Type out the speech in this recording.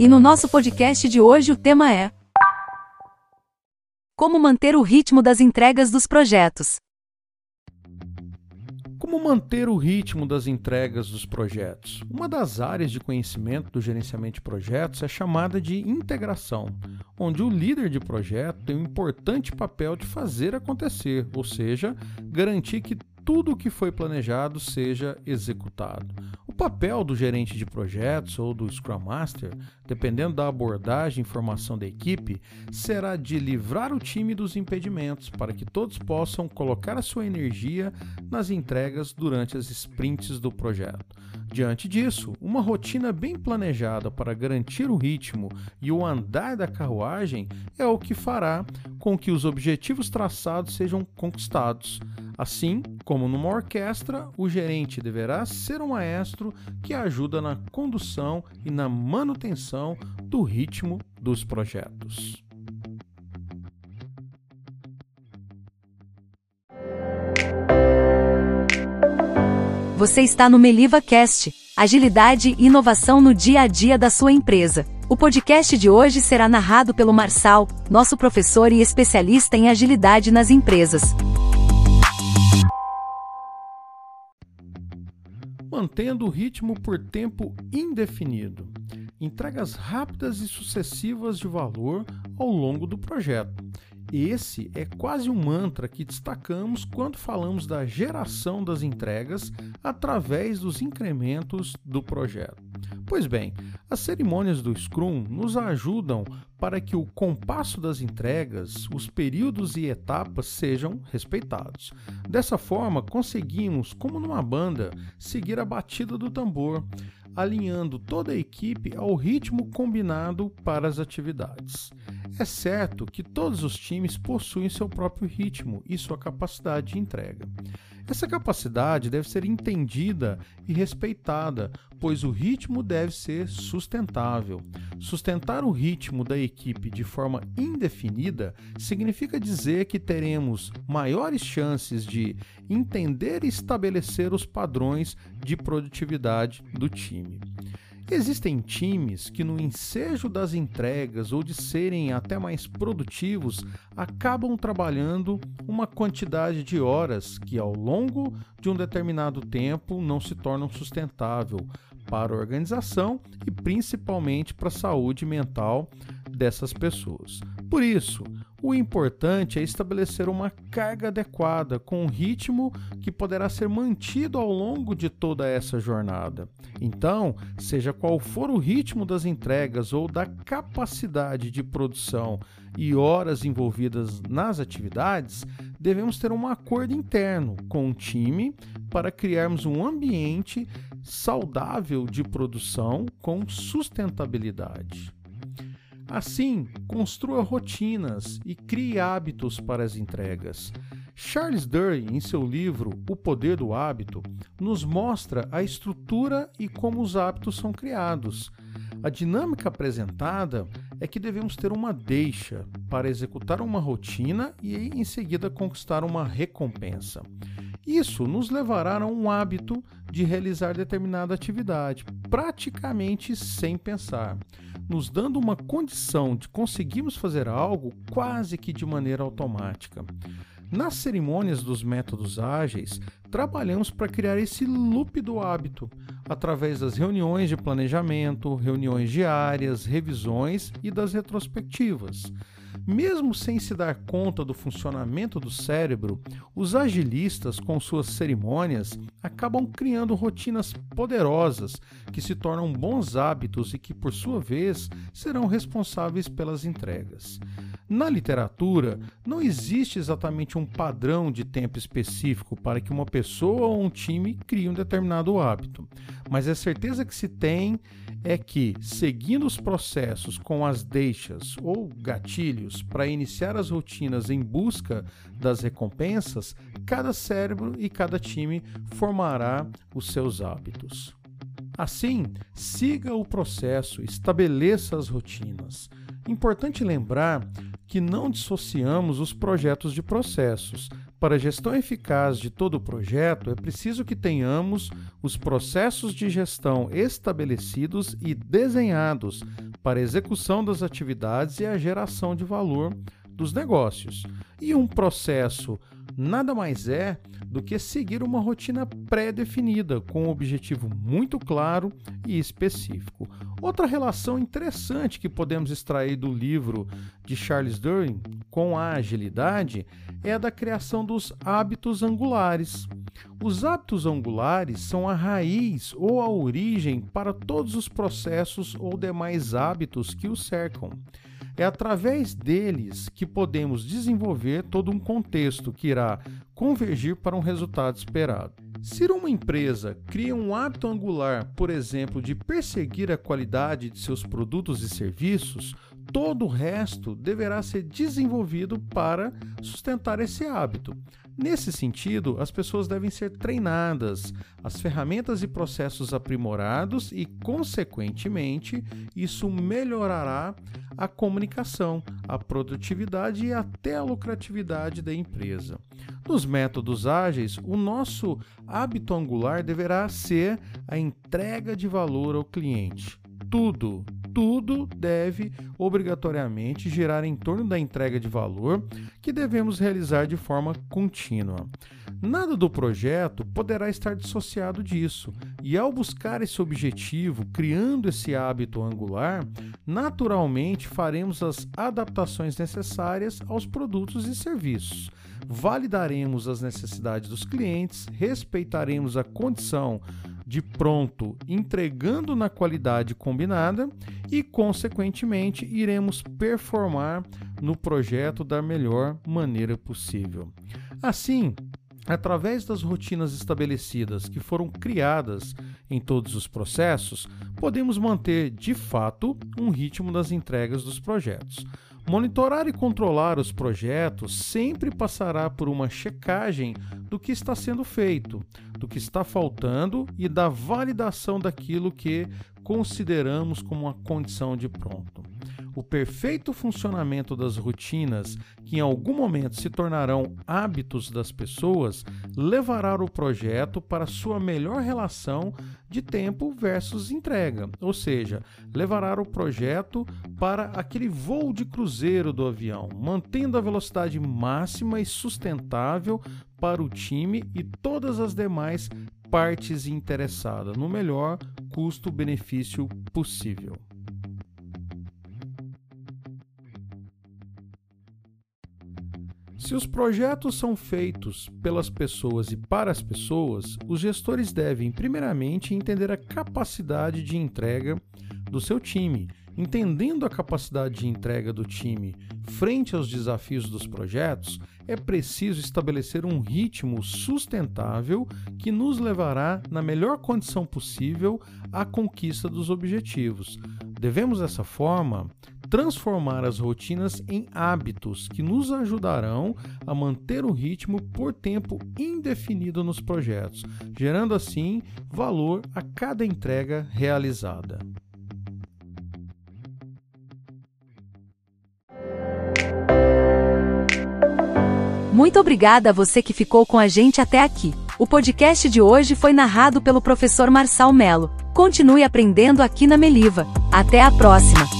E no nosso podcast de hoje o tema é Como manter o ritmo das entregas dos projetos. Como manter o ritmo das entregas dos projetos? Uma das áreas de conhecimento do gerenciamento de projetos é chamada de integração, onde o líder de projeto tem um importante papel de fazer acontecer, ou seja, garantir que tudo o que foi planejado seja executado. O papel do gerente de projetos ou do Scrum Master, dependendo da abordagem e formação da equipe, será de livrar o time dos impedimentos para que todos possam colocar a sua energia nas entregas durante as sprints do projeto. Diante disso, uma rotina bem planejada para garantir o ritmo e o andar da carruagem é o que fará com que os objetivos traçados sejam conquistados. Assim como numa orquestra, o gerente deverá ser um maestro que ajuda na condução e na manutenção do ritmo dos projetos. Você está no Meliva Cast, agilidade e inovação no dia a dia da sua empresa. O podcast de hoje será narrado pelo Marçal, nosso professor e especialista em agilidade nas empresas. mantendo o ritmo por tempo indefinido. Entregas rápidas e sucessivas de valor ao longo do projeto. Esse é quase um mantra que destacamos quando falamos da geração das entregas através dos incrementos do projeto. Pois bem, as cerimônias do Scrum nos ajudam para que o compasso das entregas, os períodos e etapas sejam respeitados. Dessa forma, conseguimos, como numa banda, seguir a batida do tambor, alinhando toda a equipe ao ritmo combinado para as atividades. É certo que todos os times possuem seu próprio ritmo e sua capacidade de entrega. Essa capacidade deve ser entendida e respeitada, pois o ritmo deve ser sustentável. Sustentar o ritmo da equipe de forma indefinida significa dizer que teremos maiores chances de entender e estabelecer os padrões de produtividade do time. Existem times que, no ensejo das entregas ou de serem até mais produtivos, acabam trabalhando uma quantidade de horas que, ao longo de um determinado tempo, não se tornam sustentável para a organização e principalmente para a saúde mental dessas pessoas. Por isso, o importante é estabelecer uma carga adequada, com um ritmo que poderá ser mantido ao longo de toda essa jornada. Então, seja qual for o ritmo das entregas ou da capacidade de produção e horas envolvidas nas atividades, devemos ter um acordo interno com o time para criarmos um ambiente saudável de produção com sustentabilidade. Assim, construa rotinas e crie hábitos para as entregas. Charles Dury, em seu livro O Poder do Hábito, nos mostra a estrutura e como os hábitos são criados. A dinâmica apresentada é que devemos ter uma deixa para executar uma rotina e em seguida conquistar uma recompensa. Isso nos levará a um hábito de realizar determinada atividade, praticamente sem pensar nos dando uma condição de conseguirmos fazer algo quase que de maneira automática. Nas cerimônias dos métodos ágeis, trabalhamos para criar esse loop do hábito, através das reuniões de planejamento, reuniões diárias, revisões e das retrospectivas. Mesmo sem se dar conta do funcionamento do cérebro, os agilistas, com suas cerimônias, acabam criando rotinas poderosas que se tornam bons hábitos e que, por sua vez, serão responsáveis pelas entregas. Na literatura, não existe exatamente um padrão de tempo específico para que uma pessoa ou um time crie um determinado hábito, mas a certeza que se tem é que, seguindo os processos com as deixas ou gatilhos para iniciar as rotinas em busca das recompensas, cada cérebro e cada time formará os seus hábitos. Assim, siga o processo, estabeleça as rotinas. Importante lembrar que não dissociamos os projetos de processos. Para a gestão eficaz de todo o projeto, é preciso que tenhamos os processos de gestão estabelecidos e desenhados para a execução das atividades e a geração de valor dos negócios. E um processo nada mais é do que seguir uma rotina pré-definida, com um objetivo muito claro e específico. Outra relação interessante que podemos extrair do livro de Charles Duhigg com a agilidade é a da criação dos hábitos angulares. Os hábitos angulares são a raiz ou a origem para todos os processos ou demais hábitos que os cercam. É através deles que podemos desenvolver todo um contexto que irá convergir para um resultado esperado. Se uma empresa cria um hábito angular, por exemplo, de perseguir a qualidade de seus produtos e serviços, todo o resto deverá ser desenvolvido para sustentar esse hábito. Nesse sentido, as pessoas devem ser treinadas, as ferramentas e processos aprimorados e, consequentemente, isso melhorará a comunicação, a produtividade e até a lucratividade da empresa. Nos métodos ágeis, o nosso hábito angular deverá ser a entrega de valor ao cliente. Tudo, tudo deve obrigatoriamente girar em torno da entrega de valor que devemos realizar de forma contínua. Nada do projeto poderá estar dissociado disso, e ao buscar esse objetivo, criando esse hábito angular, naturalmente faremos as adaptações necessárias aos produtos e serviços. Validaremos as necessidades dos clientes, respeitaremos a condição de pronto, entregando na qualidade combinada e, consequentemente, iremos performar no projeto da melhor maneira possível. Assim, através das rotinas estabelecidas que foram criadas em todos os processos, podemos manter de fato um ritmo das entregas dos projetos. Monitorar e controlar os projetos sempre passará por uma checagem do que está sendo feito, do que está faltando e da validação daquilo que consideramos como uma condição de pronto. O perfeito funcionamento das rotinas, que em algum momento se tornarão hábitos das pessoas, levará o projeto para sua melhor relação de tempo versus entrega, ou seja, levará o projeto para aquele voo de cruzeiro do avião, mantendo a velocidade máxima e sustentável para o time e todas as demais partes interessadas no melhor custo-benefício possível. Se os projetos são feitos pelas pessoas e para as pessoas, os gestores devem, primeiramente, entender a capacidade de entrega do seu time. Entendendo a capacidade de entrega do time frente aos desafios dos projetos, é preciso estabelecer um ritmo sustentável que nos levará, na melhor condição possível, à conquista dos objetivos. Devemos, dessa forma, transformar as rotinas em hábitos que nos ajudarão a manter o ritmo por tempo indefinido nos projetos, gerando assim valor a cada entrega realizada. Muito obrigada a você que ficou com a gente até aqui. O podcast de hoje foi narrado pelo professor Marçal Melo. Continue aprendendo aqui na Meliva. Até a próxima!